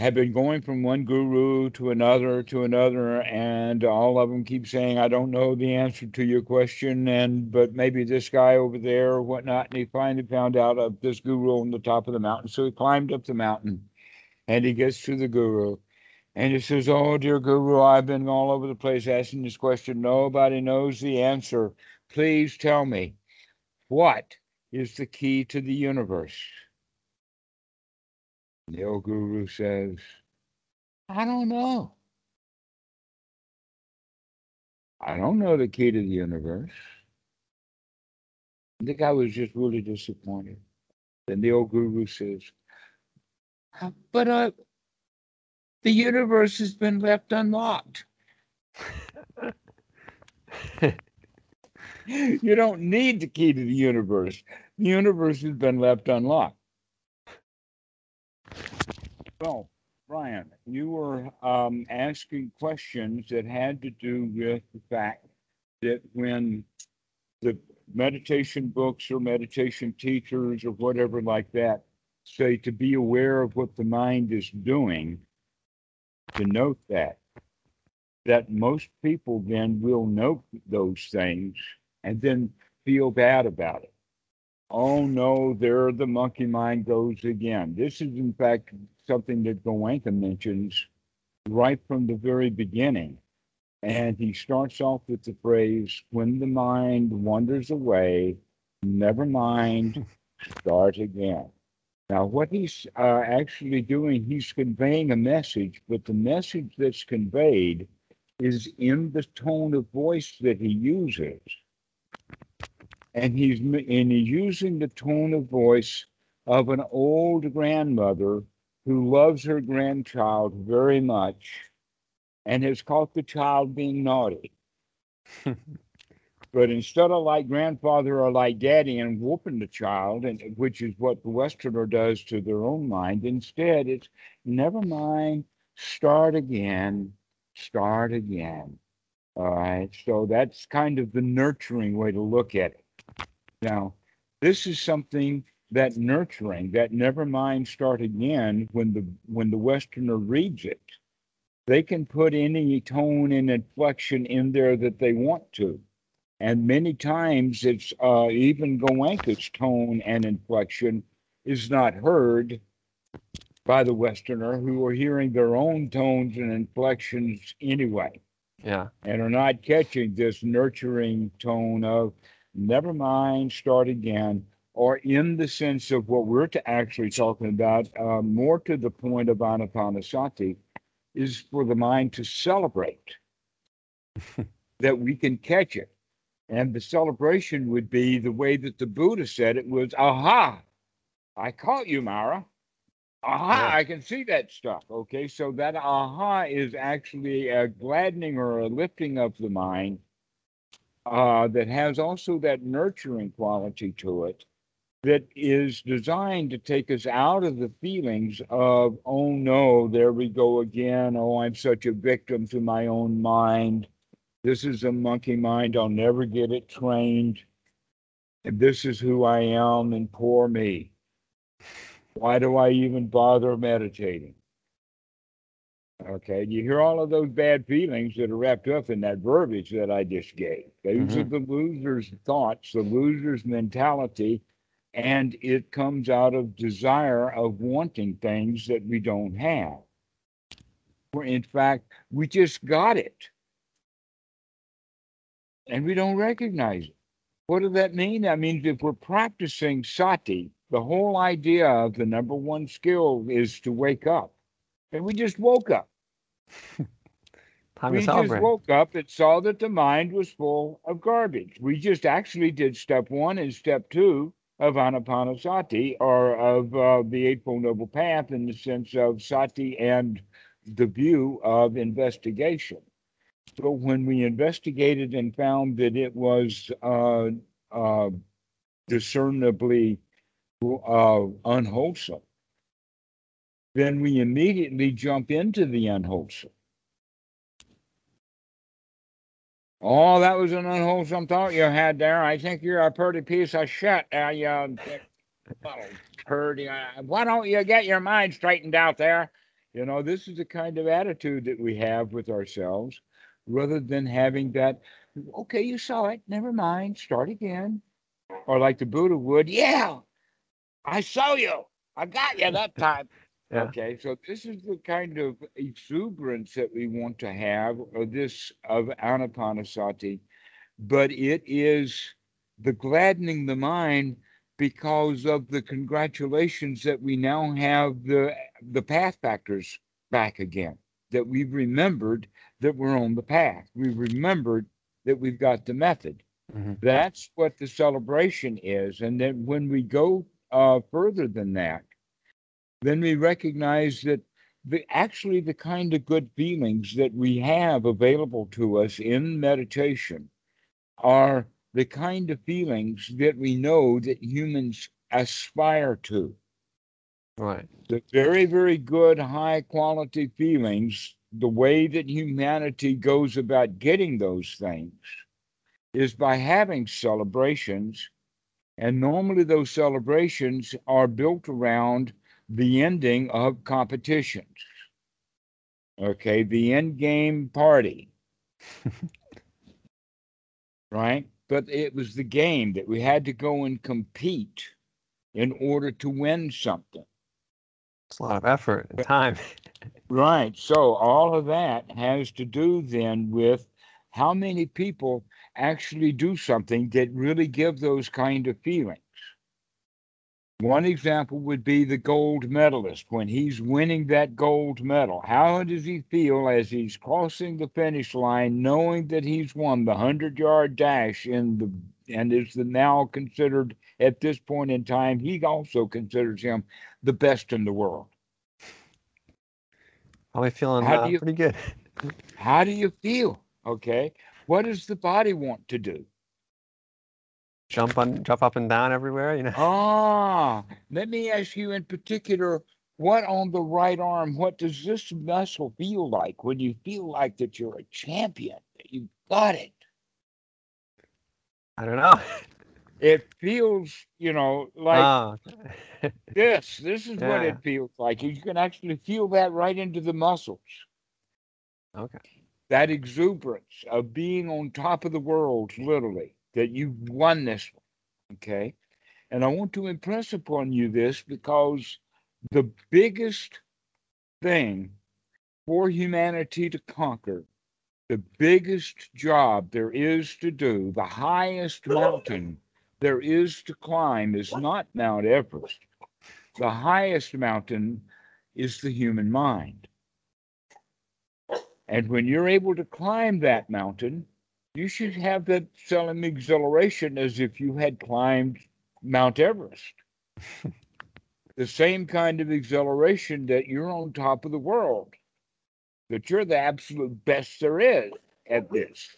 have been going from one guru to another to another, and all of them keep saying, "I don't know the answer to your question," and but maybe this guy over there or whatnot. And he finally found out of this guru on the top of the mountain, so he climbed up the mountain, and he gets to the guru, and he says, "Oh, dear guru, I've been all over the place asking this question. Nobody knows the answer. Please tell me, what is the key to the universe?" The old guru says, I don't know. I don't know the key to the universe. The guy was just really disappointed. Then the old guru says, But uh, the universe has been left unlocked. you don't need the key to the universe. The universe has been left unlocked. Well, Brian, you were um, asking questions that had to do with the fact that when the meditation books or meditation teachers or whatever like that say to be aware of what the mind is doing, to note that, that most people then will note those things and then feel bad about it. Oh no, there the monkey mind goes again. This is, in fact, something that Goenka mentions right from the very beginning. And he starts off with the phrase, when the mind wanders away, never mind, start again. Now, what he's uh, actually doing, he's conveying a message, but the message that's conveyed is in the tone of voice that he uses and he's and he's using the tone of voice of an old grandmother who loves her grandchild very much and has caught the child being naughty. but instead of like grandfather or like daddy and whooping the child, and which is what the Westerner does to their own mind, instead it's never mind, start again, start again. All right. So that's kind of the nurturing way to look at it. Now, this is something that nurturing, that never mind start again when the when the Westerner reads it, they can put any tone and inflection in there that they want to. And many times it's uh, even Goenka's tone and inflection is not heard by the Westerner who are hearing their own tones and inflections anyway. Yeah. And are not catching this nurturing tone of never mind, start again, or in the sense of what we're to actually talking about, uh, more to the point of anapanasati, is for the mind to celebrate that we can catch it. And the celebration would be the way that the Buddha said it was, aha, I caught you, Mara. Aha, yeah. I can see that stuff. Okay, so that aha is actually a gladdening or a lifting of the mind uh, that has also that nurturing quality to it that is designed to take us out of the feelings of, oh no, there we go again. Oh, I'm such a victim to my own mind. This is a monkey mind. I'll never get it trained. And this is who I am, and poor me. Why do I even bother meditating? Okay, you hear all of those bad feelings that are wrapped up in that verbiage that I just gave. Those mm-hmm. are the loser's thoughts, the loser's mentality, and it comes out of desire of wanting things that we don't have. In fact, we just got it. And we don't recognize it. What does that mean? That means if we're practicing sati, the whole idea of the number one skill is to wake up. And we just woke up. Time we just woke up and saw that the mind was full of garbage. We just actually did step one and step two of anapanasati or of uh, the Eightfold Noble Path in the sense of sati and the view of investigation. So when we investigated and found that it was uh, uh, discernibly uh, unwholesome, then we immediately jump into the unwholesome. Oh, that was an unwholesome thought you had there. I think you're a pretty piece of shit. Uh, you little pretty. Uh, why don't you get your mind straightened out there You know, this is the kind of attitude that we have with ourselves rather than having that, okay, you saw it, never mind, start again. Or like the Buddha would, yeah, I saw you. I got you that time. Yeah. Okay, so this is the kind of exuberance that we want to have, or this of anapanasati, but it is the gladdening the mind because of the congratulations that we now have the the path factors back again. That we've remembered that we're on the path. We've remembered that we've got the method. Mhm. That's what the celebration is. And then when we go uh, further than that, then we recognize that the actually the kind of good feelings that we have available to us in meditation are the kind of feelings that we know that humans aspire to. Right. The very, very good, high quality feelings, the way that humanity goes about getting those things is by having celebrations. And normally those celebrations are built around the ending of competitions. Okay, the end game party. right? But it was the game that we had to go and compete in order to win something. It's a lot of effort and time. Right. So all of that has to do then with how many people actually do something that really give those kind of feelings. One example would be the gold medalist when he's winning that gold medal. How does he feel as he's crossing the finish line, knowing that he's won the hundred yard dash in the and is the now considered at this point in time, he also considers him the best in the world. Probably feeling How uh, do you- pretty good. How do you feel? Okay. What does the body want to do? Jump on, jump up and down everywhere. You know. Ah, let me ask you in particular, what on the right arm, what does this muscle feel like when you feel like that you're a champion, that you got it? I don't know. It feels, you know, like Ah, this. This is what it feels like. You can actually feel that right into the muscles. okay. That exuberance of being on top of the world, literally, that you've won this one. Okay. And I want to impress upon you this because the biggest thing for humanity to conquer, the biggest job there is to do, the highest mountain there is to climb is not Mount Everest. The highest mountain is the human mind. And when you're able to climb that mountain, you should have that same exhilaration as if you had climbed Mount Everest. the same kind of exhilaration that you're on top of the world, that you're the absolute best there is at this.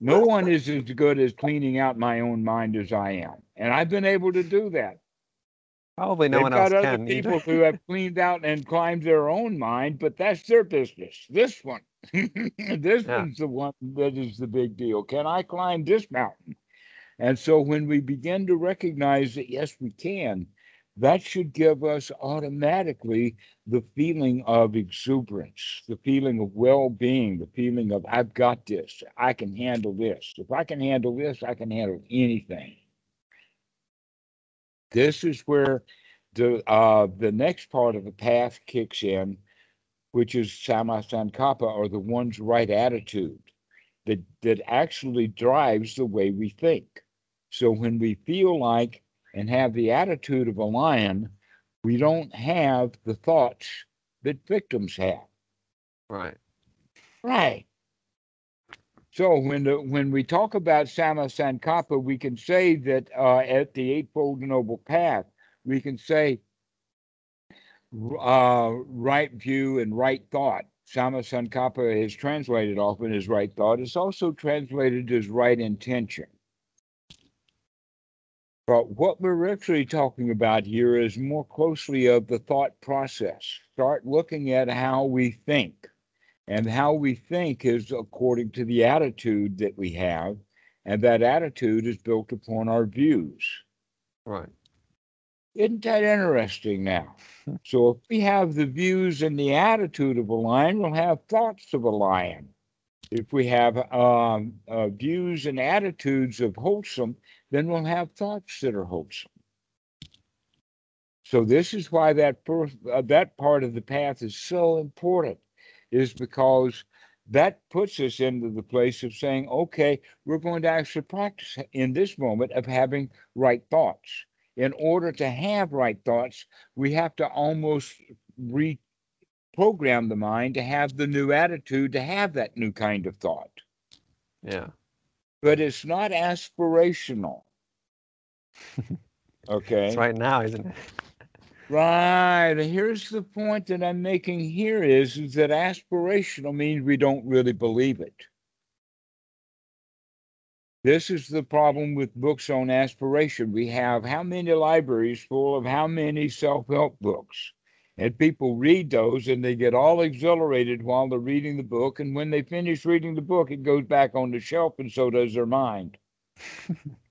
No one is as good as cleaning out my own mind as I am. And I've been able to do that. Probably no They've one got else other can people who have cleaned out and climbed their own mind, but that's their business. This one, this Yeah. one's the one that is the big deal. Can I climb this mountain? And so when we begin to recognize that yes, we can, that should give us automatically the feeling of exuberance, the feeling of well-being, the feeling of I've got this, I can handle this. If I can handle this, I can handle anything. This is where the uh, the next part of the path kicks in, which is samma sankappa, or the one's right attitude, that that actually drives the way we think. So when we feel like and have the attitude of a lion, we don't have the thoughts that victims have. Right. Right. So when the, when we talk about Samma Sankappa, we can say that uh, at the Eightfold Noble Path, we can say uh, right view and right thought. Samma Sankappa is translated often as right thought. It's also translated as right intention. But what we're actually talking about here is more closely of the thought process. Start looking at how we think. And how we think is according to the attitude that we have. And that attitude is built upon our views. Right. Isn't that interesting now? So if we have the views and the attitude of a lion, we'll have thoughts of a lion. If we have um, uh, views and attitudes of wholesome, then we'll have thoughts that are wholesome. So this is why that first, uh, that part of the path is so important, is because that puts us into the place of saying, okay, we're going to actually practice in this moment of having right thoughts. In order to have right thoughts, we have to almost reprogram the mind to have the new attitude, to have that new kind of thought. Yeah. But it's not aspirational. Okay. It's right now, isn't it? Right. Here's the point that I'm making here is, is that aspirational means we don't really believe it. This is the problem with books on aspiration. We have how many libraries full of how many self help books? And people read those and they get all exhilarated while they're reading the book. And when they finish reading the book, it goes back on the shelf and so does their mind.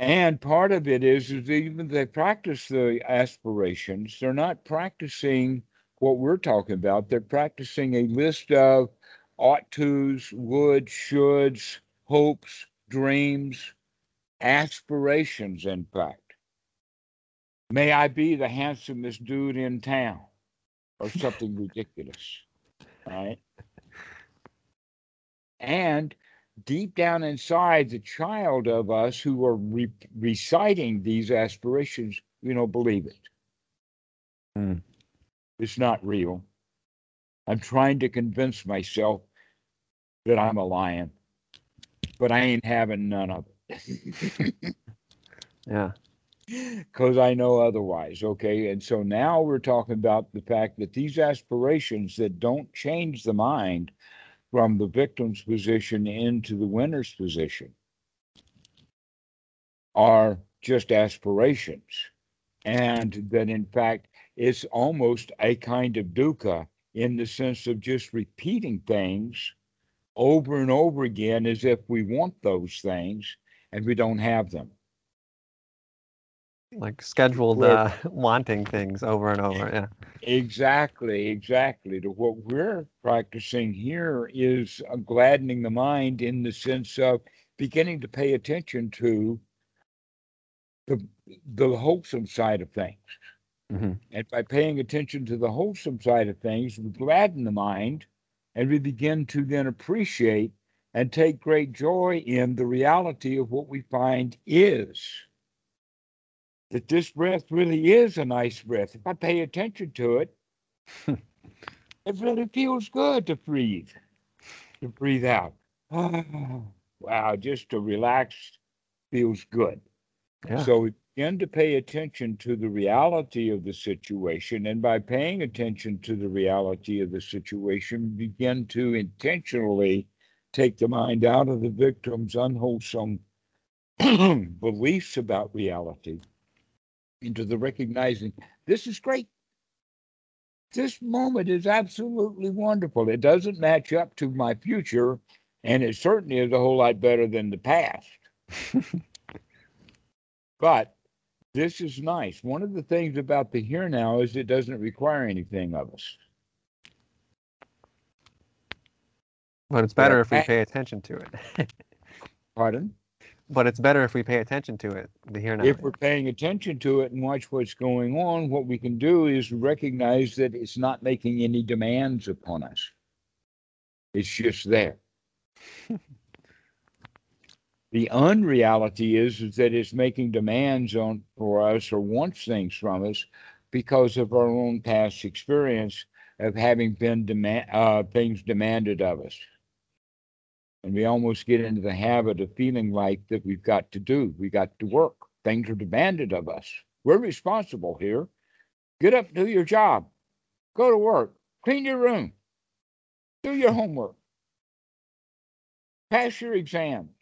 And part of it is, is even they practice the aspirations, they're not practicing what we're talking about. They're practicing a list of ought tos, would, shoulds, hopes, dreams, aspirations, in fact. May I be the handsomest dude in town or something ridiculous. Right. And deep down inside the child of us who are re- reciting these aspirations, you don't believe it. Hmm. It's not real. I'm trying to convince myself that I'm a lion, but I ain't having none of it. Yeah. Because I know otherwise. Okay. And so now we're talking about the fact that these aspirations that don't change the mind from the victim's position into the winner's position are just aspirations. And that in fact, it's almost a kind of dukkha in the sense of just repeating things over and over again as if we want those things and we don't have them. Like scheduled uh, wanting things over and over. Yeah. Exactly, exactly. To what we're practicing here is uh, gladdening the mind in the sense of beginning to pay attention to the the wholesome side of things. hmm And by paying attention to the wholesome side of things, we gladden the mind and we begin to then appreciate and take great joy in the reality of what we find is. That this breath really is a nice breath. If I pay attention to it, it really feels good to breathe, to breathe out. wow, just to relax feels good. Yeah. So begin to pay attention to the reality of the situation. And by paying attention to the reality of the situation, begin to intentionally take the mind out of the victim's unwholesome beliefs about reality into the recognizing this is great. This moment is absolutely wonderful. It doesn't match up to my future, and it certainly is a whole lot better than the past. But this is nice. One of the things about the here now is it doesn't require anything of us. But it's better if we I- pay attention to it. Pardon? but it's better if we pay attention to it. The here now. If we're paying attention to it and watch what's going on, what we can do is recognize that it's not making any demands upon us. It's just there. the unreality is, is that it's making demands on for us or wants things from us because of our own past experience of having been demand uh, things demanded of us. And we almost get into the habit of feeling like that we've got to do, we got to work. Things are demanded of us. We're responsible here. Get up, do your job, go to work, clean your room, do your homework, pass your exams.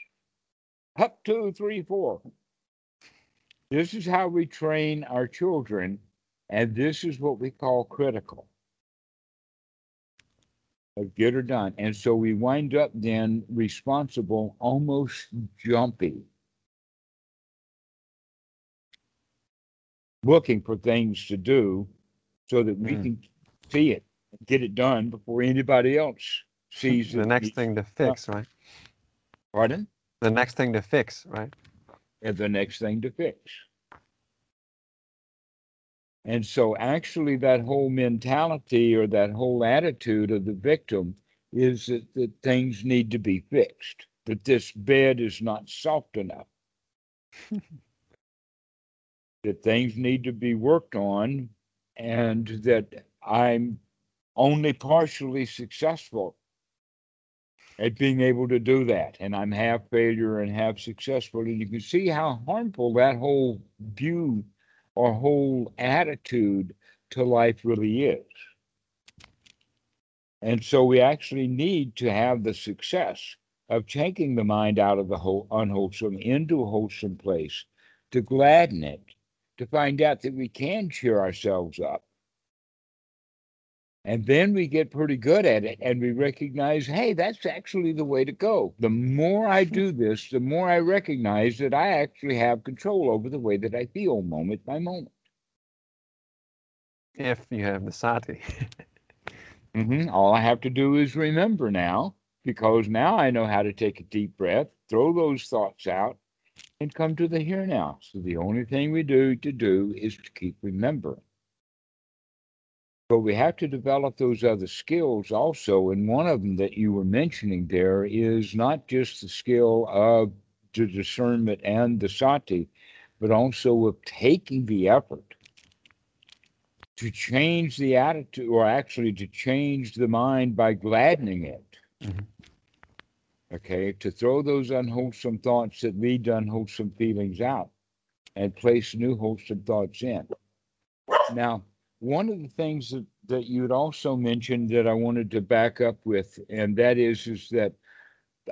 Up two, three, four. This is how we train our children, and this is what we call critical of get or done. And so we wind up then responsible, almost jumpy. looking for things to do so that we Mm. can see it, get it done before anybody else sees The next thing to fix, right? Pardon? The next thing to fix, right? And the next thing to fix. And so actually that whole mentality or that whole attitude of the victim is that, that things need to be fixed, that this bed is not soft enough. that things need to be worked on and that I'm only partially successful at being able to do that. And I'm half failure and half successful. And you can see how harmful that whole view or whole attitude to life really is. And so we actually need to have the success of taking the mind out of the whole unwholesome into a wholesome place, to gladden it, to find out that we can cheer ourselves up. And then we get pretty good at it and we recognize, hey, that's actually the way to go. The more I do this, the more I recognize that I actually have control over the way that I feel moment by moment. If you have the sati. hmm All I have to do is remember now, because now I know how to take a deep breath, throw those thoughts out, and come to the here now. So the only thing we do to do is to keep remembering. But we have to develop those other skills also. And one of them that you were mentioning there is not just the skill of the discernment and the sati, but also of taking the effort to change the attitude, or actually to change the mind by gladdening it. Mhm. Okay, to throw those unwholesome thoughts that lead to unwholesome feelings out and place new wholesome thoughts in. Now, one of the things that, that you had also mentioned that I wanted to back up with, and that is, is that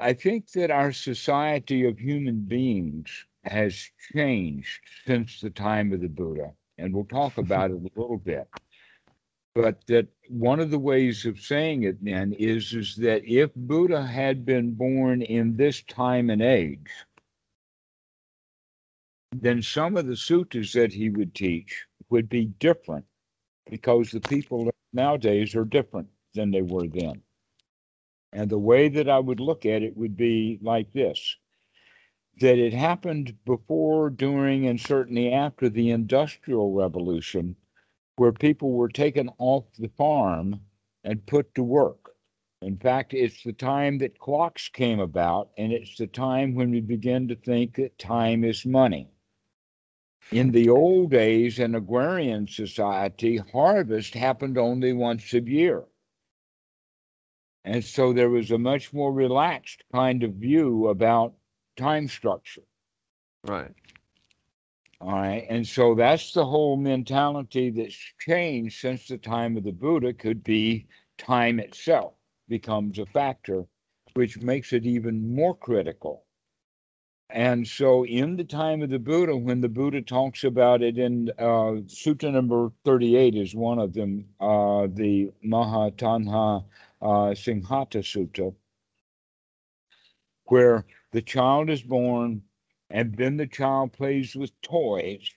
I think that our society of human beings has changed since the time of the Buddha, and we'll talk about it a little bit. But that one of the ways of saying it then is, is that if Buddha had been born in this time and age, then some of the suttas that he would teach would be different because the people nowadays are different than they were then. And the way that I would look at it would be like this that it happened before, during, and certainly after the Industrial Revolution, where people were taken off the farm and put to work. In fact, it's the time that clocks came about, and it's the time when we begin to think that time is money. In the old days, in agrarian society, harvest happened only once a year. And so there was a much more relaxed kind of view about time structure. Right. All right. And so that's the whole mentality that's changed since the time of the Buddha could be time itself becomes a factor, which makes it even more critical. And so, in the time of the Buddha, when the Buddha talks about it in uh, Sutta number 38, is one of them, uh, the Mahatanha uh, Singhata Sutta, where the child is born and then the child plays with toys.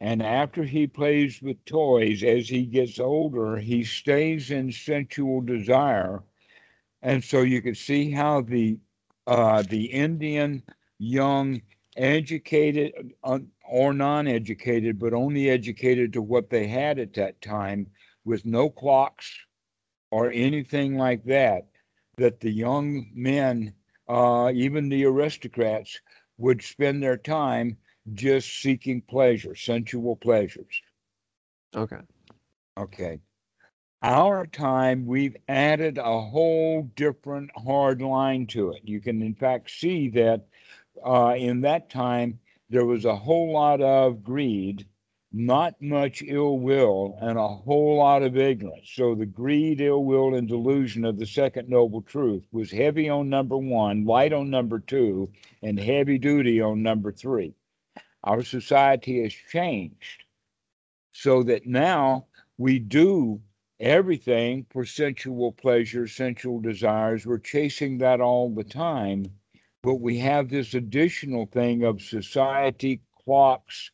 And after he plays with toys, as he gets older, he stays in sensual desire. And so you can see how the uh, the Indian young, educated uh, or non-educated, but only educated to what they had at that time, with no clocks or anything like that, that the young men, uh, even the aristocrats, would spend their time just seeking pleasure, sensual pleasures. Okay. Okay. Our time, we've added a whole different hard line to it. You can, in fact, see that uh, in that time, there was a whole lot of greed, not much ill will, and a whole lot of ignorance. So the greed, ill will, and delusion of the second noble truth was heavy on number one, light on number two, and heavy duty on number three. Our society has changed so that now we do everything for sensual pleasure, sensual desires. We're chasing that all the time. But we have this additional thing of society, clocks,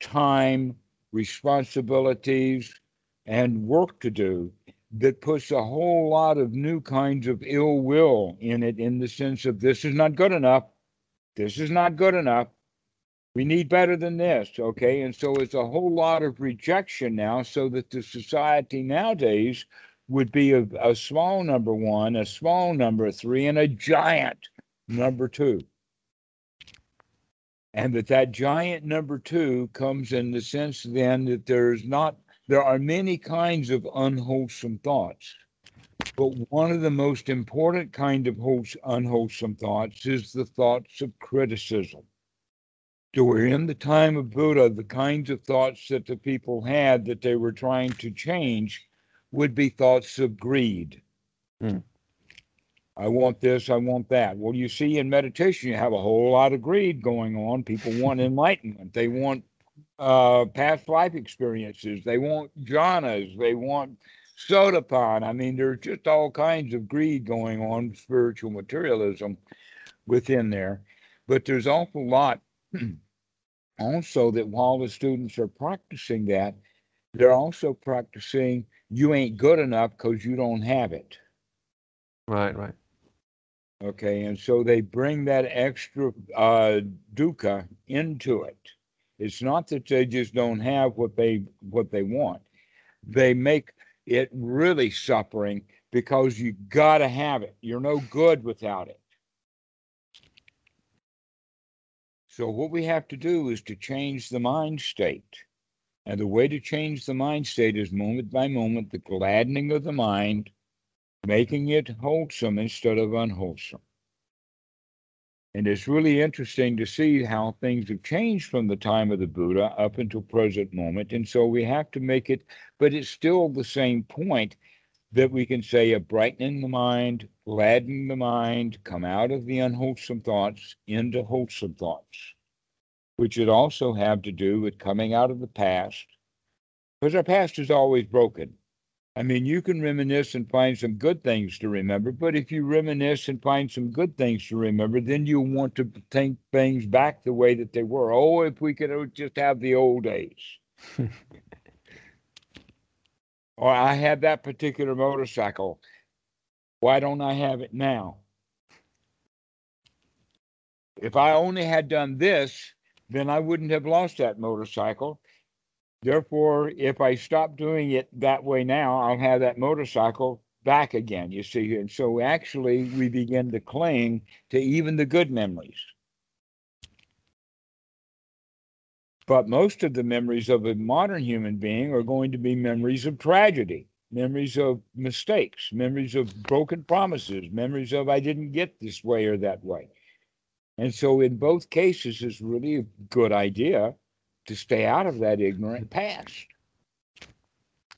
time, responsibilities, and work to do that puts a whole lot of new kinds of ill will in it in the sense of this is not good enough. This is not good enough. We need better than this. Okay. And so it's a whole lot of rejection now, so that the society nowadays would be a, a small number one, a small number three, and a giant number two. And that that giant number two comes in the sense then that there's not there are many kinds of unwholesome thoughts, but one of the most important kind of unwholesome thoughts is the thoughts of criticism. During the time of Buddha, the kinds of thoughts that the people had that they were trying to change would be thoughts of greed. Hmm. I want this, I want that. Well, you see, in meditation, you have a whole lot of greed going on. People want enlightenment, they want uh, past life experiences. They want jhanas. They want sotapanna. I mean, there's just all kinds of greed going on, spiritual materialism within there. But there's awful lot also that while the students are practicing that, they're also practicing you ain't good enough because you don't have it. Right, right. Okay, and so they bring that extra uh, dukkha into it it's not that they just don't have what they what they want. They make it really suffering because you got to have it. You're no good without it. So what we have to do is to change the mind state. And the way to change the mind state is moment by moment the gladdening of the mind, making it wholesome instead of unwholesome. And it's really interesting to see how things have changed from the time of the Buddha up until present moment. And so we have to make it, but it's still the same point that we can say of brightening the mind, gladdening the mind, come out of the unwholesome thoughts into wholesome thoughts, which would also have to do with coming out of the past, because our past is always broken. I mean, you can reminisce and find some good things to remember, but if you reminisce and find some good things to remember, then you want to think things back the way that they were. Oh, if we could just have the old days. or I had that particular motorcycle. Why don't I have it now? If I only had done this, then I wouldn't have lost that motorcycle. Therefore, if I stop doing it that way now, I'll have that motorcycle back again, you see. And so actually, we begin to cling to even the good memories. But most of the memories of a modern human being are going to be memories of tragedy, memories of mistakes, memories of broken promises, memories of I didn't get this way or that way. And so, in both cases, it's really a good idea to stay out of that ignorant past.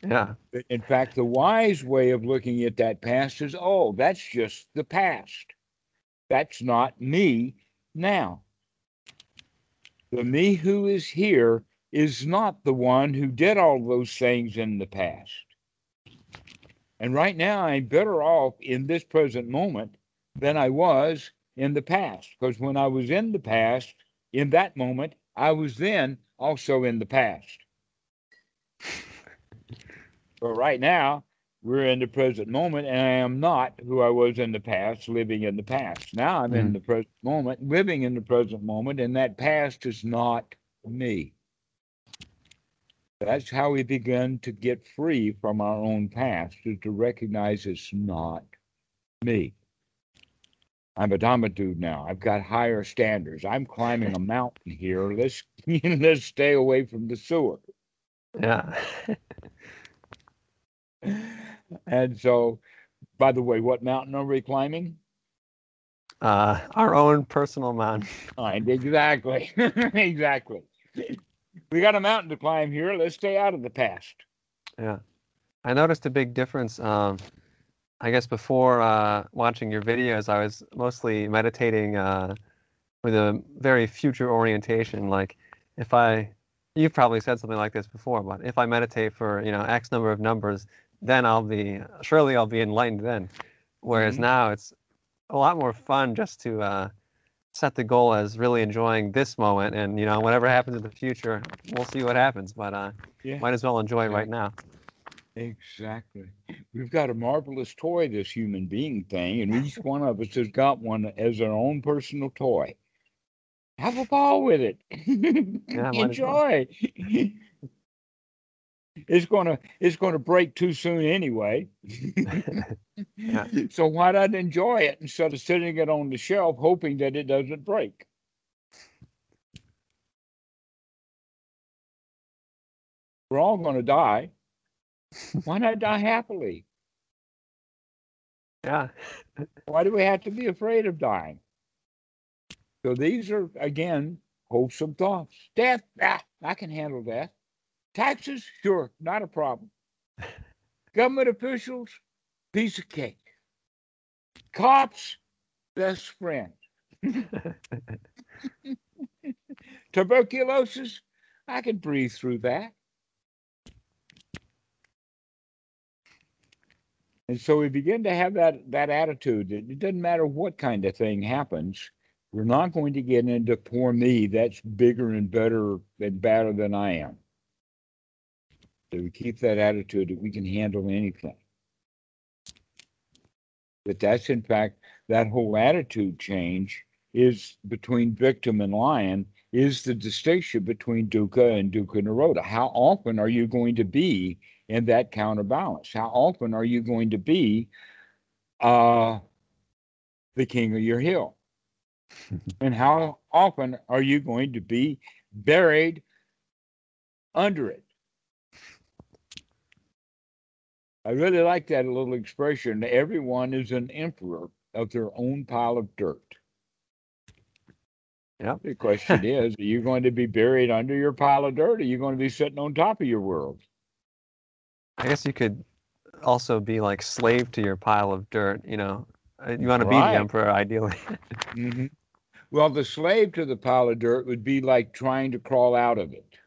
Yeah. In fact, the wise way of looking at that past is oh, that's just the past. That's not me now. The me who is here is not the one who did all those things in the past. And right now, I'm better off in this present moment than I was in the past. Because when I was in the past, in that moment, I was then also in the past. but right now, we're in the present moment, and I am not who I was in the past, living in the past. Now I'm mm. in mm-hmm. the present moment, living in the present moment, and that past is not me. That's how we begin to get free from our own past, is to recognize it's not me. I'm a Dhamma dude now. I've got higher standards. I'm climbing a mountain here. Let's let's stay away from the sewer. Yeah. and so, by the way, what mountain are we climbing? Uh, our own personal mountain. Right, exactly, exactly. We got a mountain to climb here. Let's stay out of the past. Yeah, I noticed a big difference. Um, I guess before uh, watching your videos, I was mostly meditating uh, with a very future orientation. Like, if I, you've probably said something like this before, but if I meditate for you know X number of numbers, then I'll be surely I'll be enlightened then. Whereas mm-hmm. now it's a lot more fun just to uh, set the goal as really enjoying this moment, and you know, whatever happens in the future, we'll see what happens. But uh, Yeah. might as well enjoy it Yeah. right now. Exactly. We've got a marvelous toy, this human being thing, and each one of us has got one as our own personal toy. Have a ball with it. well. Enjoy. it's gonna it's gonna break too soon anyway. Yeah. So why not enjoy it instead of sitting it on the shelf hoping that it doesn't break? We're all gonna die. Why not die happily? Yeah. Why do we have to be afraid of dying? So these are again wholesome thoughts. Death, ah, I can handle death. Taxes, sure, not a problem. Government officials, piece of cake. Cops, best friend. Tuberculosis, I can breathe through that. And so we begin to have that that attitude that it doesn't matter what kind of thing happens, we're not going to get into poor me that's bigger and better and badder than I am. So we keep that attitude that we can handle anything. But that's in fact that whole attitude change is between victim and lion is the distinction between dukkha and dukkha nirodha. How often are you going to be in that counterbalance? How often are you going to be uh, the king of your hill? and how often are you going to be buried under it? I really like that little expression. Everyone is an emperor of their own pile of dirt. Yep. The question is, are you going to be buried under your pile of dirt? Or are you going to be sitting on top of your world? I guess you could also be like slave to your pile of dirt. You know, Uh, you want to be the emperor ideally. hmm Well, the slave to the pile of dirt would be like trying to crawl out of it,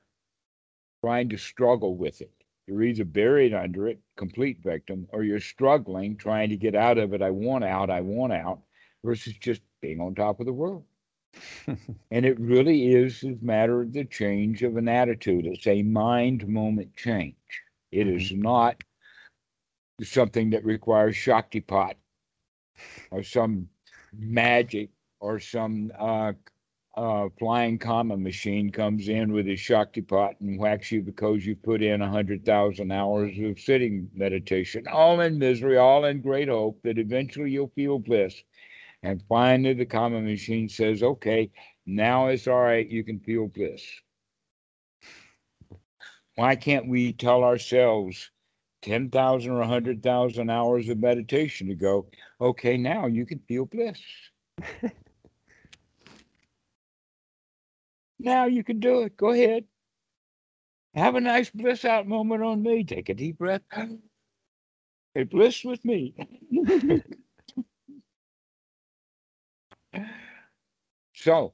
trying to struggle with it. You're either buried under it, complete victim, or you're struggling, trying to get out of it. I want out, I want out, versus just being on top of the world. and it really is a matter of the change of an attitude. It's a mind moment change. It is not something that requires Shaktipat or some magic or some uh, uh, flying comma machine comes in with his Shaktipat and whacks you because you put in a hundred thousand hours of sitting meditation, all in misery, all in great hope that eventually you'll feel bliss. And finally, the comma machine says, "Okay, now it's all right. You can feel bliss." Why can't we tell ourselves 10,000 or 100,000 hours of meditation to go, okay, now you can feel bliss. now you can do it. Go ahead. Have a nice bliss out moment on me. Take a deep breath. Hey, bliss with me. so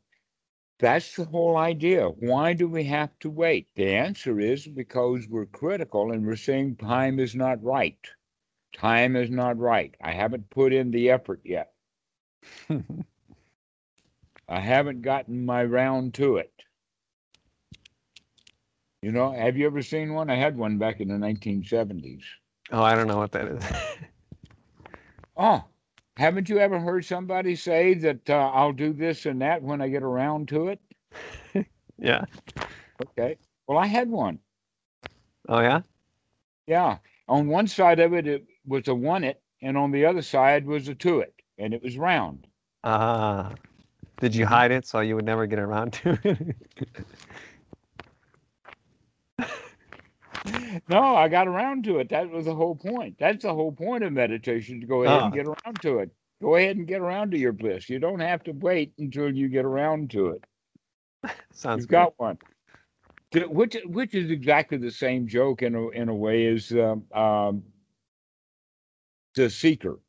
that's the whole idea. Why do we have to wait? The answer is because we're critical and we're saying time is not right. Time is not right. I haven't put in the effort yet. I haven't gotten my round to it. You know, have you ever seen one? I had one back in the 1970s. oh, I don't know what that is. Oh, haven't you ever heard somebody say that uh, I'll do this and that when I get around to it? yeah. Okay. Well, I had one. Oh yeah. Yeah. On one side of it, it was a one it, and on the other side was a two it, and it was round. Ah. Did you hide it so you would never get around to it? No, I got around to it. That was the whole point. That's the whole point of meditation to go ahead and Ah. get around to it. Go ahead and get around to your bliss. You don't have to wait until you get around to it. Sounds You've good. got one. Which which is exactly the same joke in a in a way as um, um, the seeker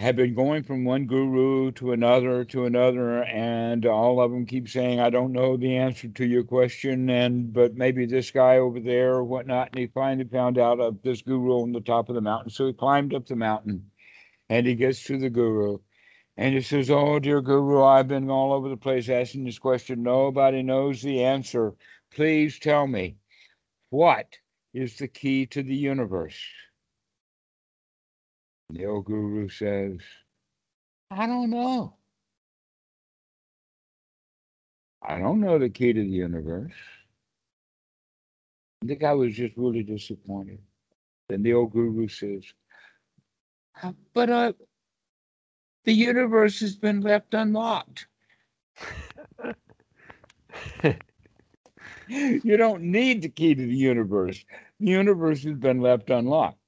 have been going from one guru to another to another, and all of them keep saying, "I don't know the answer to your question," and but maybe this guy over there or whatnot. And he finally found out of this guru on the top of the mountain, so he climbed up the mountain, and he gets to the guru, And he says, Oh, dear Guru, I've been all over the place asking this question. Nobody knows the answer. Please tell me, what is the key to the universe? The old guru says, I don't know. I don't know the key to the universe. The guy was just really disappointed. Then the old guru says, But uh, the universe has been left unlocked. you don't need the key to the universe. The universe has been left unlocked.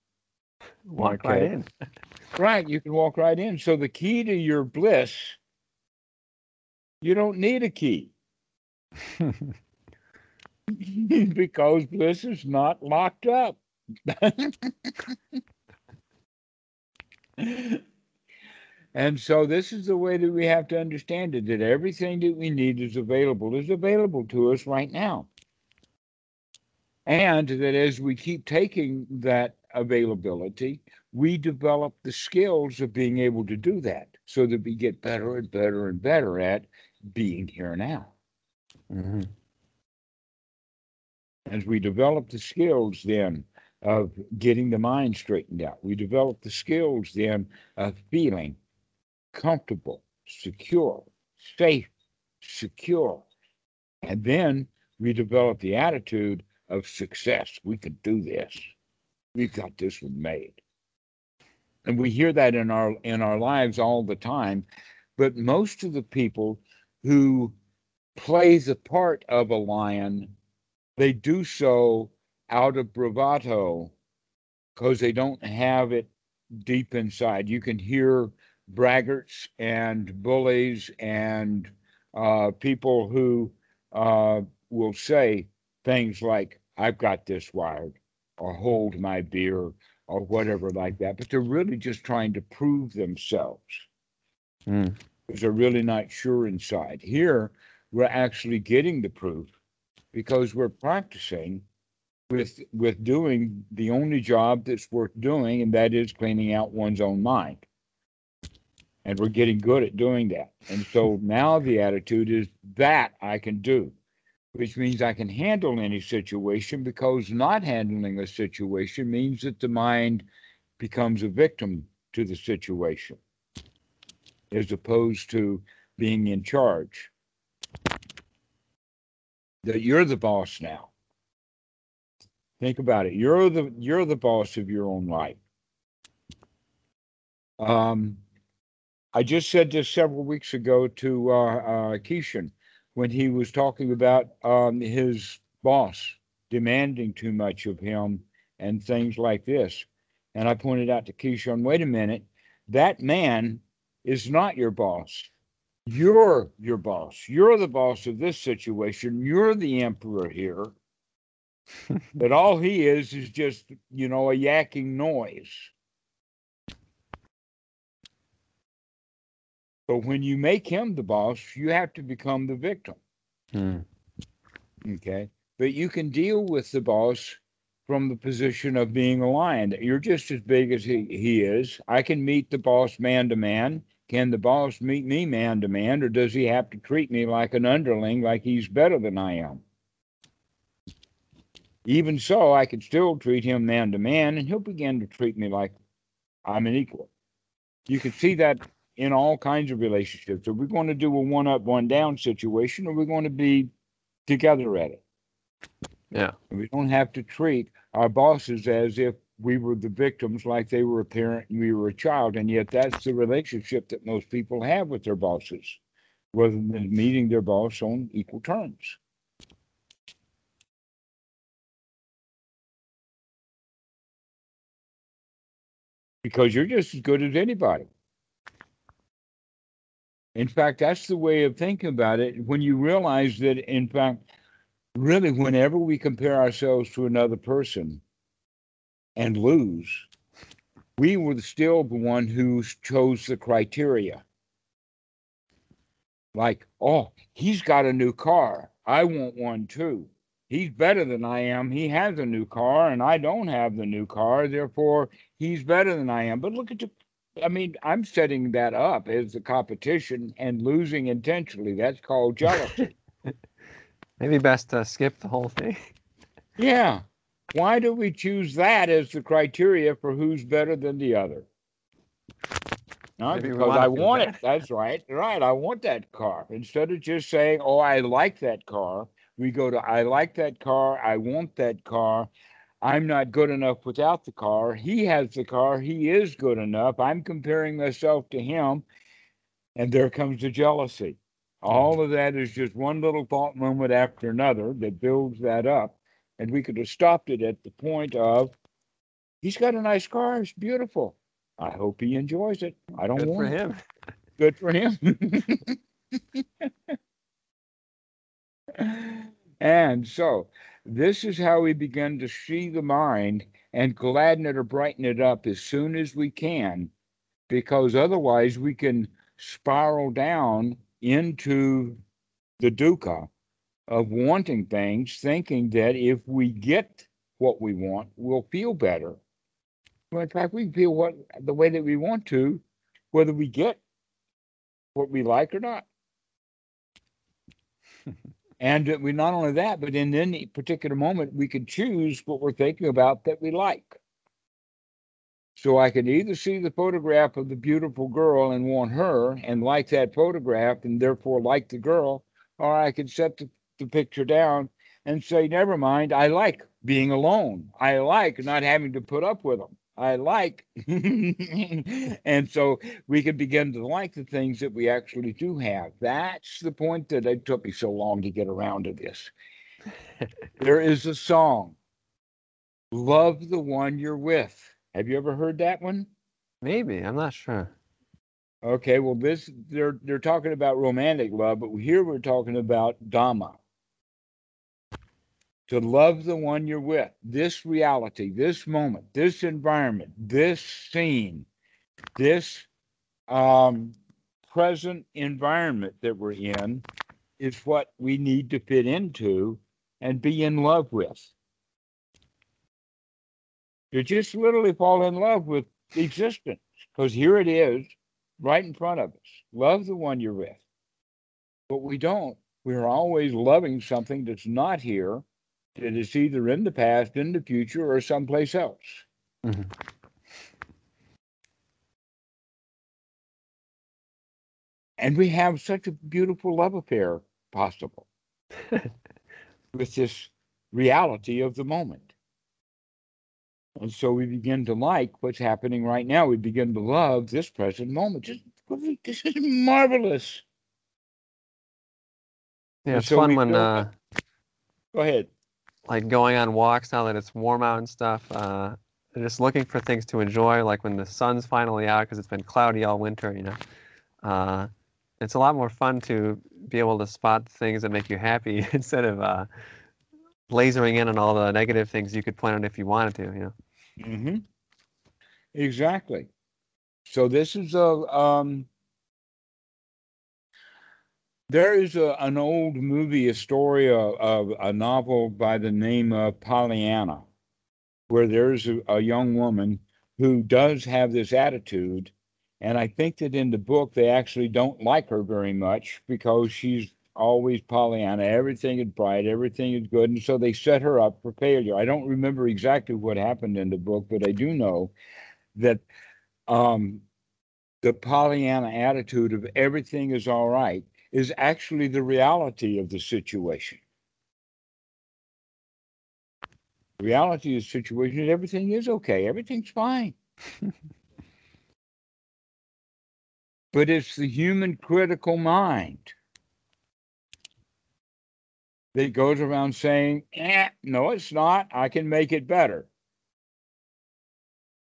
Walk right in. Right, you can walk right in. So the key to your bliss, you don't need a key because bliss is not locked up. and so this is the way that we have to understand it that everything that we need is available is available to us right now. And that as we keep taking that availability, we develop the skills of being able to do that so that we get better and better and better at being here now. Mhm. As we develop the skills then of getting the mind straightened out, we develop the skills then of feeling comfortable, secure, safe, secure. And then we develop the attitude of success. We can do this. We've got this one made. And we hear that in our in our lives all the time. But most of the people who play the part of a lion, they do so out of bravado because they don't have it deep inside. You can hear braggarts and bullies and uh, people who uh, will say things like, I've got this wired, or hold my beer, or whatever like that. But they're really just trying to prove themselves Mm. because they're really not sure inside. Here, we're actually getting the proof because we're practicing with with doing the only job that's worth doing, and that is cleaning out one's own mind. And we're getting good at doing that. And so now the attitude is that I can do, which means I can handle any situation because not handling a situation means that the mind becomes a victim to the situation as opposed to being in charge. That you're the boss now. Think about it. You're the you're the boss of your own life. Um, I just said this several weeks ago to uh, uh, Keishan when he was talking about um, his boss demanding too much of him and things like this. And I pointed out to Keishan, wait a minute, that man is not your boss. You're your boss. You're the boss of this situation. You're the emperor here. but all he is is just, you know, a yakking noise. But when you make him the boss, you have to become the victim. Mm. Okay. But you can deal with the boss from the position of being a lion. You're just as big as he, he is. I can meet the boss man to man. Can the boss meet me man to man, or does he have to treat me like an underling, like he's better than I am? Even so, I could still treat him man to man, and he'll begin to treat me like I'm an equal. You can see that in all kinds of relationships. Are we going to do a one up, one down situation, or are we going to be together at it? Yeah. And we don't have to treat our bosses as if we were the victims like they were a parent and we were a child. And yet that's the relationship that most people have with their bosses, rather than meeting their boss on equal terms. Because you're just as good as anybody. In fact, that's the way of thinking about it. When you realize that, in fact, really, whenever we compare ourselves to another person and lose, we were still the one who chose the criteria. Like, oh, he's got a new car. I want one too. He's better than I am. He has a new car, and I don't have the new car. Therefore, he's better than I am. But look at the I mean, I'm setting that up as a competition and losing intentionally. That's called jealousy. Maybe best to skip the whole thing. yeah. Why do we choose that as the criteria for who's better than the other? Not Maybe because I want bad. it. That's right. Right. I want that car. Instead of just saying, oh, I like that car, we go to, I like that car. I want that car. I'm not good enough without the car. He has the car. He is good enough. I'm comparing myself to him. And there comes the jealousy. All of that is just one little thought moment after another that builds that up. And we could have stopped it at the point of, he's got a nice car. It's beautiful. I hope he enjoys it. I don't Good for want it. him. Good for him. and so this is how we begin to see the mind and gladden it or brighten it up as soon as we can, because otherwise we can spiral down into the dukkha of wanting things, thinking that if we get what we want, we'll feel better. Well, in fact, we feel what the way that we want to, whether we get what we like or not. and we not only that, but in any particular moment, we can choose what we're thinking about that we like. So I can either see the photograph of the beautiful girl and want her and like that photograph and therefore like the girl, or I can set the, the picture down and say, never mind, I like being alone. I like not having to put up with them. I like. and so we can begin to like the things that we actually do have. That's the point that it took me so long to get around to this. there is a song, Love the One You're With. Have you ever heard that one? Maybe. I'm not sure. Okay, well, this they're they're talking about romantic love, but here we're talking about Dhamma. To love the one you're with, this reality, this moment, this environment, this scene, this um, present environment that we're in is what we need to fit into and be in love with. To just literally fall in love with existence, because here it is, right in front of us. Love the one you're with. But we don't. We're always loving something that's not here, that is either in the past, in the future, or someplace else. Mhm. And we have such a beautiful love affair possible with this reality of the moment. And so we begin to like what's happening right now. We begin to love this present moment. Just this is marvelous. Yeah, And it's so fun when uh, Go ahead. Like going on walks now that it's warm out and stuff. Uh, just looking for things to enjoy, like when the sun's finally out because it's been cloudy all winter. You know, uh, it's a lot more fun to be able to spot things that make you happy instead of uh, lasering in on all the negative things you could point out if you wanted to. You know. Mm-hmm. Exactly. So this is a um there is a, an old movie, a story of, a novel by the name of Pollyanna, where there's a, a young woman who does have this attitude. And I think that in the book, they actually don't like her very much because she's always Pollyanna. Everything is bright, everything is good. And so they set her up for failure. I don't remember exactly what happened in the book, but I do know that um, the Pollyanna attitude of everything is all right is actually the reality of the situation. The reality of the situation is everything is okay, everything's fine. but it's the human critical mind that goes around saying, eh, no, it's not. I can make it better.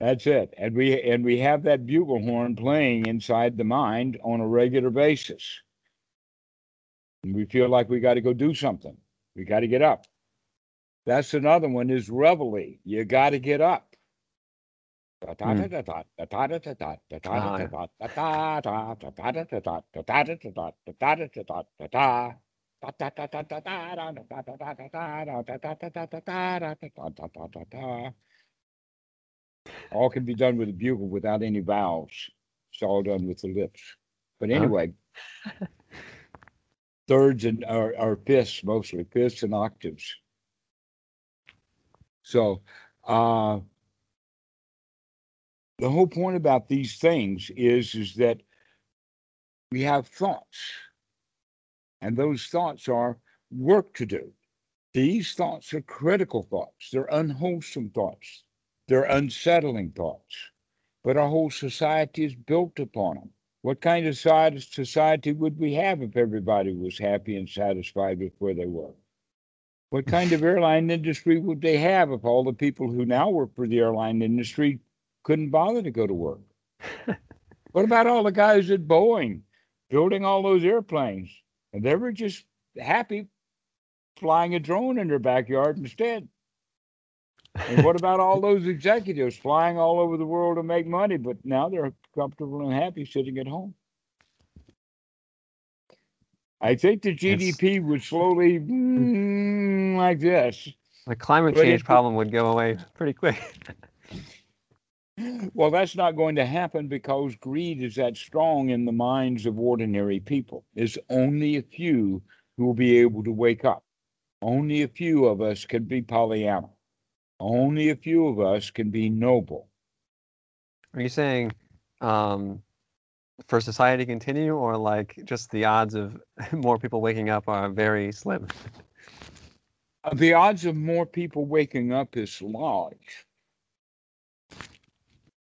That's it. And we and we have that bugle horn playing inside the mind on a regular basis. And we feel like we got to go do something. We got to get up. That's another one is reveille. You got to get up. Hmm. All can be done with a bugle without any vowels. It's all done with the lips. But anyway, thirds and or fifths mostly, fifths and octaves. So, uh, the whole point about these things is is that we have thoughts, and those thoughts are work to do. These thoughts are critical thoughts. They're unwholesome thoughts. They're unsettling thoughts. But our whole society is built upon them. What kind of society would we have if everybody was happy and satisfied with where they were? What kind of airline industry would they have if all the people who now work for the airline industry couldn't bother to go to work? what about all the guys at Boeing building all those airplanes? And they were just happy flying a drone in their backyard instead. And what about all those executives flying all over the world to make money, but now they're comfortable and happy sitting at home? I think the GDP would slowly mm, like this. The climate change problem would go away pretty quick. well, that's not going to happen because greed is that strong in the minds of ordinary people. There's only a few who will be able to wake up. Only a few of us can be Pollyanna. Only a few of us can be noble. Are you saying um, for society to continue, or like just the odds of more people waking up are very slim? Uh, the odds of more people waking up is large.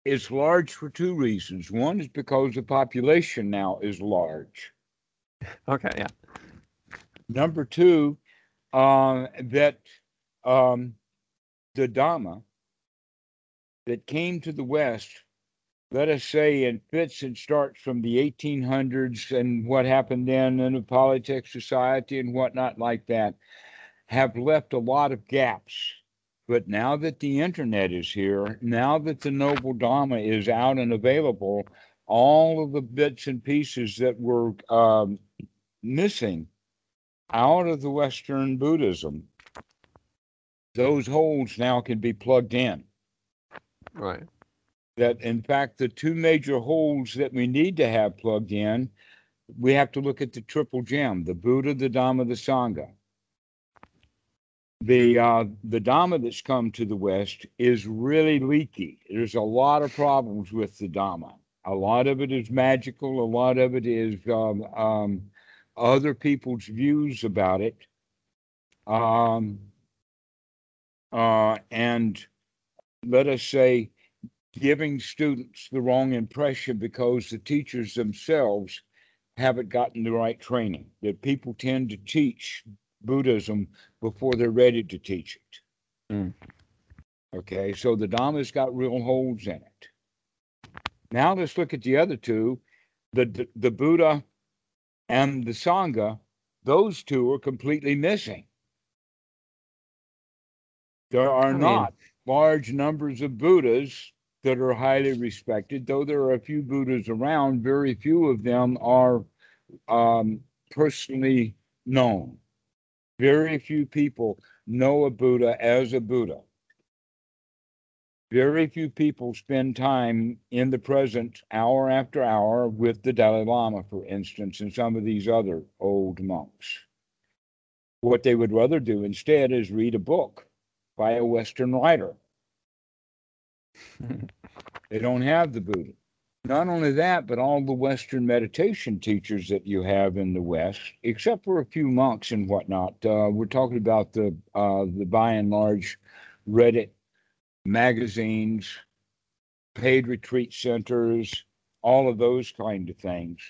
It's large for two reasons. One is because the population now is large. Okay, yeah. Number two, uh, that um, the Dhamma that came to the West, let us say in fits and starts from the 1800s and what happened then in the Pali Text Society and whatnot like that, have left a lot of gaps. But now that the internet is here, now that the Noble Dhamma is out and available, all of the bits and pieces that were um, missing out of the Western Buddhism those holes now can be plugged in. Right. That in fact, the two major holes that we need to have plugged in, we have to look at the triple gem, the Buddha, the Dhamma, the Sangha. The uh, the Dhamma that's come to the West is really leaky. There's a lot of problems with the Dhamma. A lot of it is magical. A lot of it is um, um, other people's views about it. Um, uh, and let us say giving students the wrong impression because the teachers themselves haven't gotten the right training. That people tend to teach Buddhism before they're ready to teach it. Mm. Okay, so the Dhamma's got real holes in it. Now let's look at the other two, the the, the Buddha and the Sangha. Those two are completely missing. There are I mean, not large numbers of Buddhas that are highly respected, though there are a few Buddhas around. Very few of them are um, personally known. Very few people know a Buddha as a Buddha. Very few people spend time in the present, hour after hour, with the Dalai Lama, for instance, and some of these other old monks. What they would rather do instead is read a book by a Western writer. they don't have the Buddha. Not only that, but all the Western meditation teachers that you have in the West, except for a few monks and whatnot. Uh, we're talking about the uh, the by and large Reddit magazines, paid retreat centers, all of those kind of things.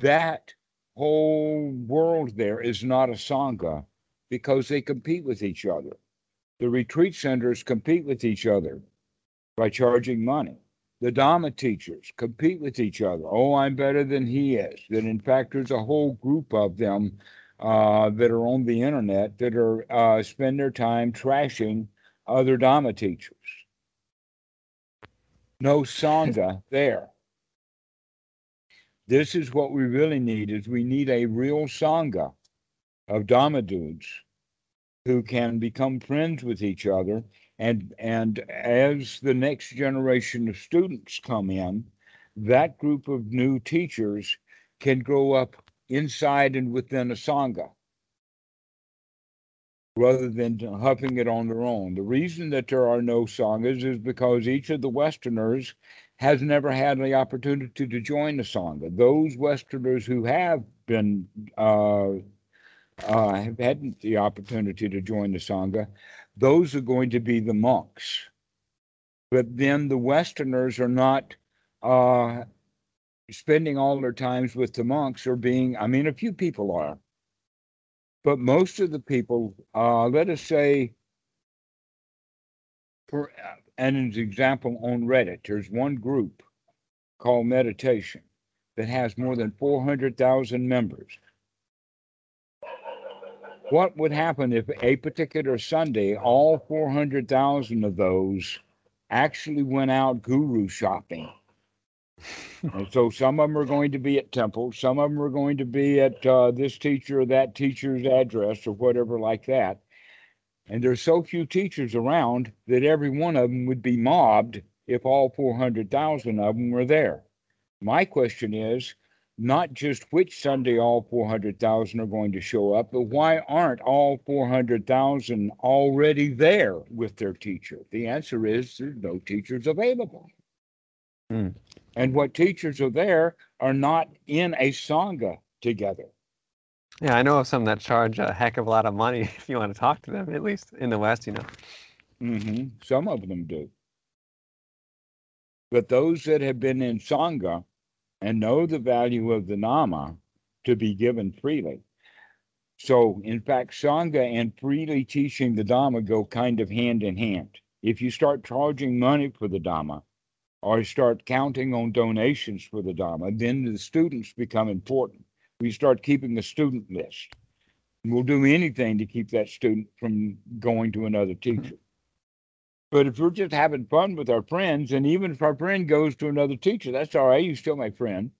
That whole world there is not a sangha because they compete with each other the retreat centers compete with each other. by charging money. The Dharma teachers compete with each other. Oh, I'm better than he is. That in fact, there's a whole group of them uh, that are on the internet that are uh, spend their time trashing other Dharma teachers. No sangha there. This is what we really need: is we need a real sangha of Dharma dudes who can become friends with each other and and as the next generation of students come in that group of new teachers can grow up inside and within a sangha rather than huffing it on their own. The reason that there are no sanghas is because each of the westerners has never had the opportunity to join a sangha. Those westerners who have been uh, uh, have had the opportunity to join the Sangha, those are going to be the monks. But then the Westerners are not uh, spending all their times with the monks or being, I mean, a few people are. But most of the people, uh, let us say, for and an example on Reddit, there's one group called Meditation that has more than 400,000 members what would happen if a particular Sunday, all 400,000 of those actually went out guru shopping? and so some of them are going to be at temple, some of them are going to be at uh, this teacher or that teacher's address or whatever like that. And there's so few teachers around that every one of them would be mobbed if all 400,000 of them were there. My question is not just which Sunday all 400,000 are going to show up, but why aren't all 400,000 already there with their teacher? The answer is there's no teachers available. Hmm. And what teachers are there are not in a Sangha together. Yeah, I know of some that charge a heck of a lot of money if you want to talk to them, at least in the West, you know. Mm-hmm. Some of them do. But those that have been in Sangha and know the value of the Dhamma to be given freely. So, in fact, Sangha and freely teaching the Dhamma go kind of hand in hand. If you start charging money for the Dhamma or start counting on donations for the Dhamma, then the students become important. We start keeping a student list. We'll do anything to keep that student from going to another teacher. But if we're just having fun with our friends, and even if our friend goes to another teacher, that's all right. You're still my friend.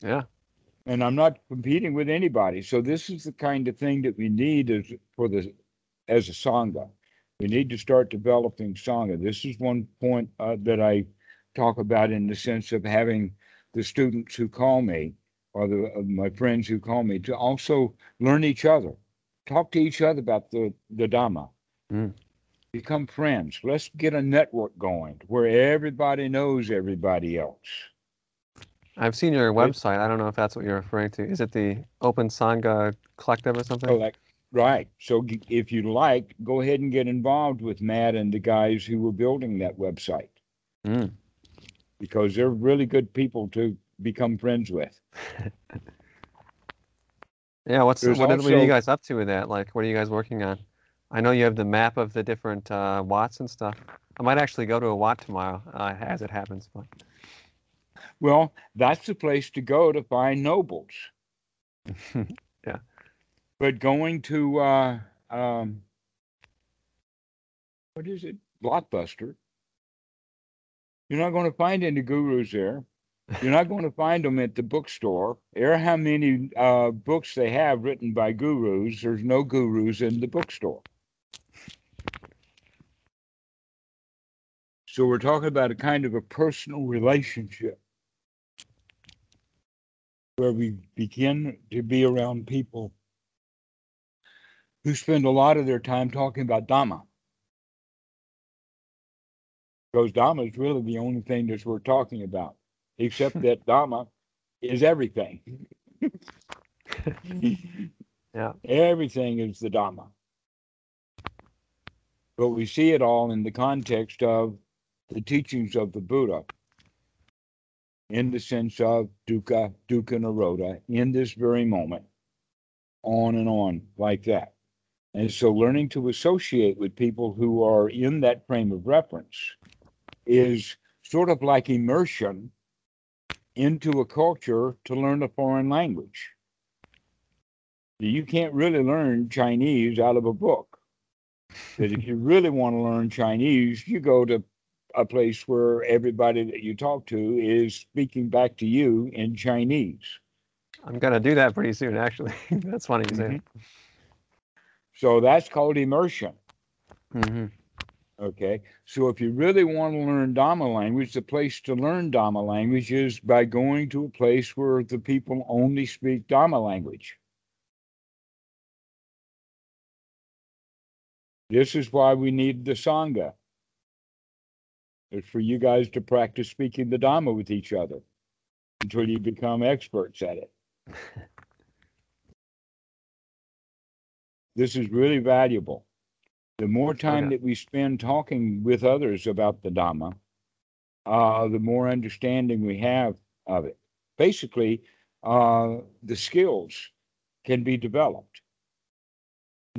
Yeah. And I'm not competing with anybody. So this is the kind of thing that we need as for the as a sangha. We need to start developing sangha. This is one point uh, that I talk about in the sense of having the students who call me or the uh, my friends who call me to also learn each other, talk to each other about the the Dhamma. Mm become friends. Let's get a network going where everybody knows everybody else. I've seen your website. I don't know if that's what you're referring to. Is it the Open Sangha Collective or something? Like, right. So if you like, go ahead and get involved with Matt and the guys who were building that website. Mm. Because they're really good people to become friends with. yeah, what's what, also, what are you guys up to with that? Like, what are you guys working on? I know you have the map of the different uh, wats and stuff. I might actually go to a wat tomorrow, uh, as it happens. But well, that's the place to go to find nobles. yeah. But going to uh, um, what is it, Blockbuster? You're not going to find any gurus there. You're not going to find them at the bookstore. Air how many uh, books they have written by gurus. There's no gurus in the bookstore. So we're talking about a kind of a personal relationship where we begin to be around people who spend a lot of their time talking about Dhamma. Because Dhamma is really the only thing that we're talking about, except that Dhamma is everything. yeah. Everything is the Dhamma. But we see it all in the context of the teachings of the Buddha in the sense of dukkha, dukkha nirodha, in this very moment, on and on like that. And so learning to associate with people who are in that frame of reference is sort of like immersion into a culture to learn a foreign language. You can't really learn Chinese out of a book. Because if you really want to learn Chinese, you go to a place where everybody that you talk to is speaking back to you in Chinese. I'm gonna do that pretty soon, actually. that's funny you say. Mhm. So that's called immersion. hmm Okay. So if you really want to learn Dhamma language, the place to learn Dhamma language is by going to a place where the people only speak Dhamma language. This is why we need the Sangha. It's for you guys to practice speaking the Dhamma with each other until you become experts at it. This is really valuable. The more time Okay. that we spend talking with others about the Dhamma, uh, the more understanding we have of it. Basically, uh, the skills can be developed.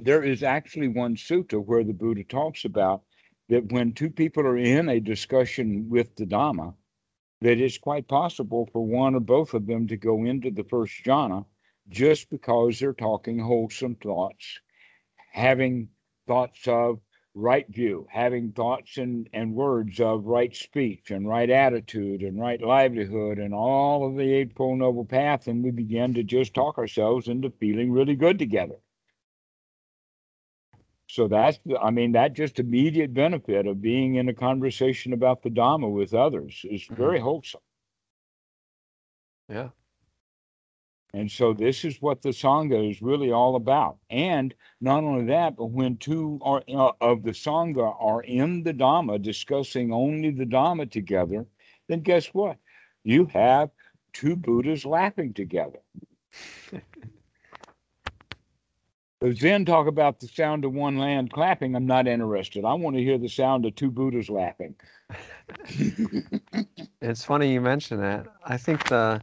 There is actually one sutta where the Buddha talks about that when two people are in a discussion with the Dhamma, that it's quite possible for one or both of them to go into the first jhana just because they're talking wholesome thoughts, having thoughts of right view, having thoughts and, and words of right speech and right attitude and right livelihood and all of the Eightfold Noble Path, and we begin to just talk ourselves into feeling really good together. So that's, the- I mean, that just immediate benefit of being in a conversation about the Dhamma with others is Mhm. very wholesome. Yeah. And so this is what the Sangha is really all about. And not only that, but when two are, uh, of the Sangha are in the Dhamma discussing only the Dhamma together, then guess what? You have two Buddhas laughing together. The Zen talk about the sound of one land clapping. I'm not interested. I want to hear the sound of two Buddhas laughing. It's funny you mention that. I think the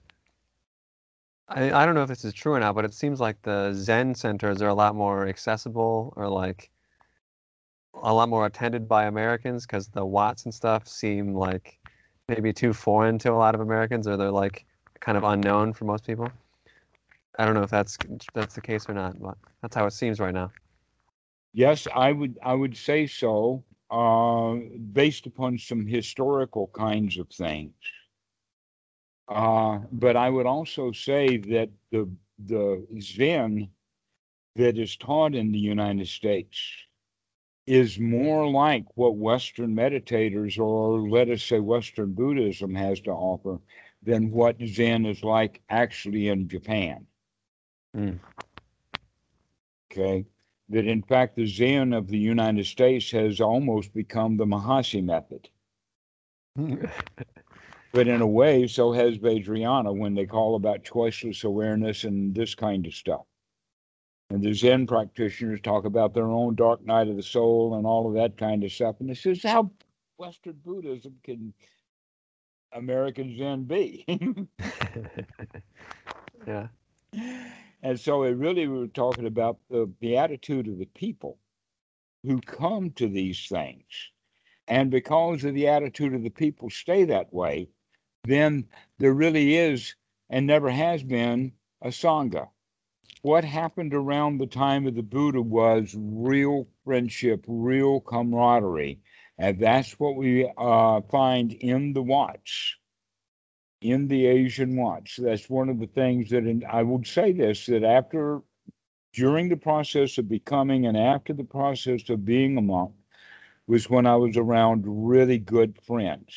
I, I don't know if this is true or not, but it seems like the Zen centers are a lot more accessible or like a lot more attended by Americans because the Wats and stuff seem like maybe too foreign to a lot of Americans or they're like kind of unknown for most people. I don't know if that's that's the case or not, but that's how it seems right now. Yes, I would I would say so, uh, based upon some historical kinds of things. Uh, but I would also say that the the Zen that is taught in the United States is more like what Western meditators or let us say Western Buddhism has to offer than what Zen is like actually in Japan. Mm. Okay. That in fact, the Zen of the United States has almost become the Mahasi method. But in a way, so has Vajrayana when they call about choiceless awareness and this kind of stuff. And the Zen practitioners talk about their own dark night of the soul and all of that kind of stuff. And this is how Western Buddhism can American Zen be. yeah. And so it really we were talking about the, attitude of the people who come to these things. And because of the attitude of the people stay that way, then there really is and never has been a Sangha. What happened around the time of the Buddha was real friendship, real camaraderie. And that's what we uh, find in the Wats in the Asian wats. That's one of the things that, and I would say this, that after, during the process of becoming and after the process of being a monk, was when I was around really good friends.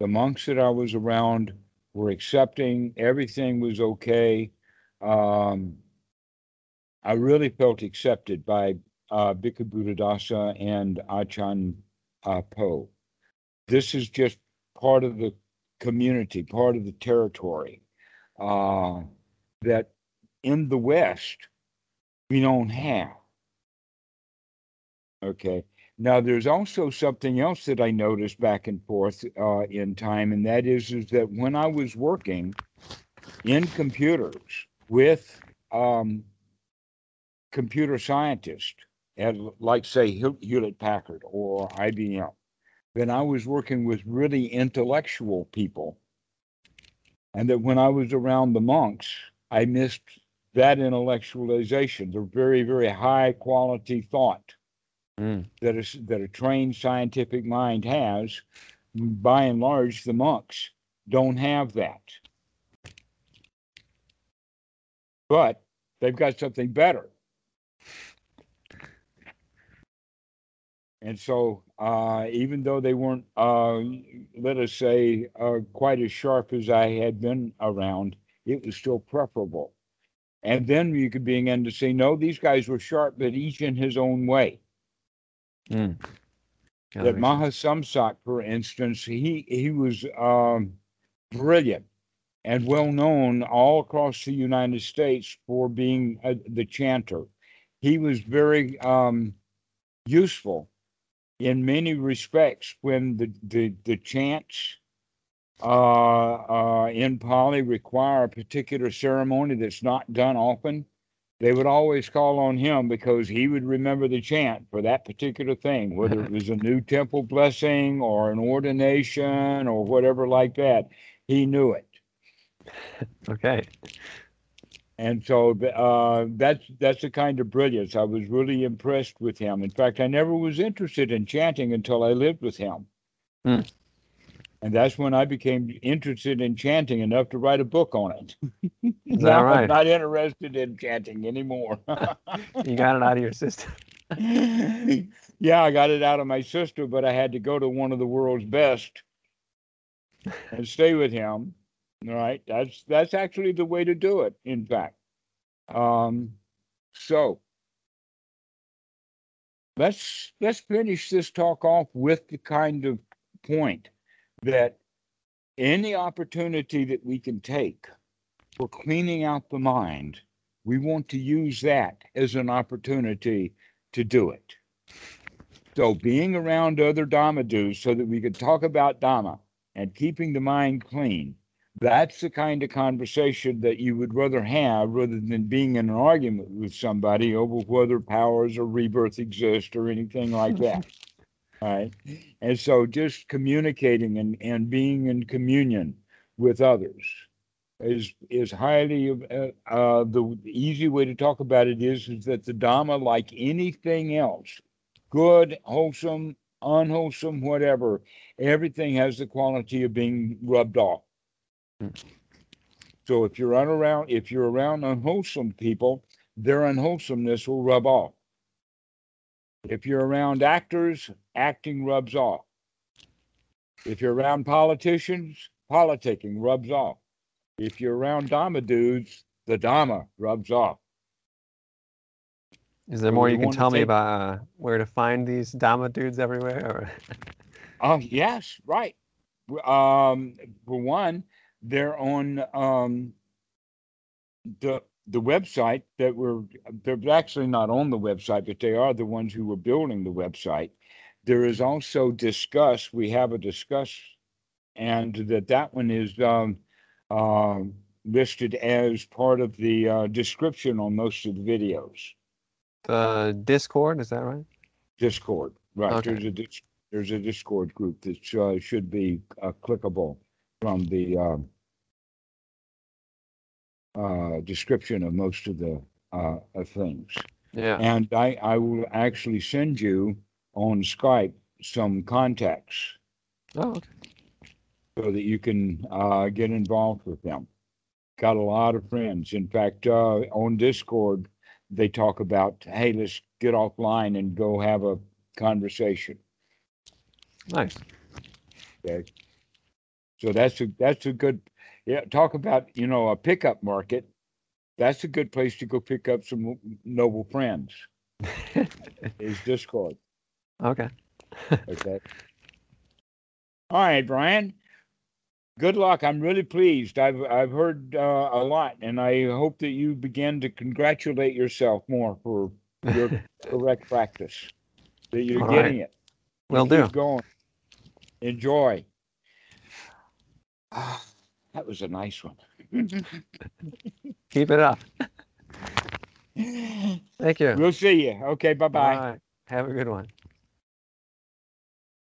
The monks that I was around were accepting, everything was okay. Um, I really felt accepted by uh, Bhikkhu Buddhadasa and Achan uh, Po. This is just part of the community, part of the territory uh, that in the West we don't have. Okay. Now, there's also something else that I noticed back and forth uh, in time, and that is, is that when I was working in computers with um, computer scientists at, like, say, Hewlett Packard or IBM, then I was working with really intellectual people. And that when I was around the monks, I missed that intellectualization, the very, very high quality thought Mm. that is that a trained scientific mind has. By and large, the monks don't have that. But they've got something better. And so, uh, even though they weren't, uh, let us say, uh, quite as sharp as I had been around, it was still preferable. And then you could begin to say, no, these guys were sharp, but each in his own way. Mm. That makes sense. Maha Samsak, for instance, he he was um, brilliant and well known all across the United States for being uh, the chanter. He was very um, useful in many respects when the the, the chants uh, uh, in Pali require a particular ceremony that's not done often they would always call on him because he would remember the chant for that particular thing, whether it was a new temple blessing or an ordination or whatever like that. He knew it. Okay. And so uh, that's that's the kind of brilliance. I was really impressed with him. In fact, I never was interested in chanting until I lived with him. Hmm. And that's when I became interested in chanting enough to write a book on it. Is that now I'm not interested in chanting anymore. You got it out of your system. yeah, I got it out of my sister, but I had to go to one of the world's best and stay with him. Right, that's that's actually the way to do it. In fact, um, so let's let's finish this talk off with the kind of point that any opportunity that we can take for cleaning out the mind, we want to use that as an opportunity to do it. So being around other Dhamma dudes so that we could talk about Dhamma and keeping the mind clean, that's the kind of conversation that you would rather have rather than being in an argument with somebody over whether powers or rebirth exist or anything like that. All right. And so just communicating and, and being in communion with others is is highly uh, uh, the easy way to talk about it is is that the Dhamma, like anything else, good, wholesome, unwholesome, whatever, everything has the quality of being rubbed off. So if you're around if you're around unwholesome people, their unwholesomeness will rub off. If you're around actors, acting rubs off. If you're around politicians, politicking rubs off. If you're around Dhamma dudes, the Dhamma rubs off. Is there So more we you can tell me take- about uh, where to find these Dhamma dudes everywhere? Or Oh, yes, right. Um, for one, they're on um the the website that were they're actually not on the website, but they are the ones who were building the website. There is also discuss. We have a discuss, and that that one is um, um listed as part of the uh, description on most of the videos. the Discord, is that right? Discord, right? Okay. There's a there's a Discord group that uh, should be uh, clickable from the um, uh, description of most of the uh, uh, things. Yeah. And I I will actually send you on Skype some contacts Oh, okay. so that you can uh, get involved with them. Got a lot of friends. In fact, uh, on Discord, they talk about, hey, let's get offline and go have a conversation. Nice. Okay. So that's a that's a good yeah, talk about, you know, a pickup market. That's a good place to go pick up some noble friends. Is Discord. okay. Okay. All right, Brian. Good luck. I'm really pleased. I've I've heard uh, a lot, and I hope that you begin to congratulate yourself more for your correct practice. That you're All getting it. Well, do. going. Enjoy. Ah, that was a nice one. Keep it up. Thank you. We'll see you. Okay, bye-bye. All right. Have a good one.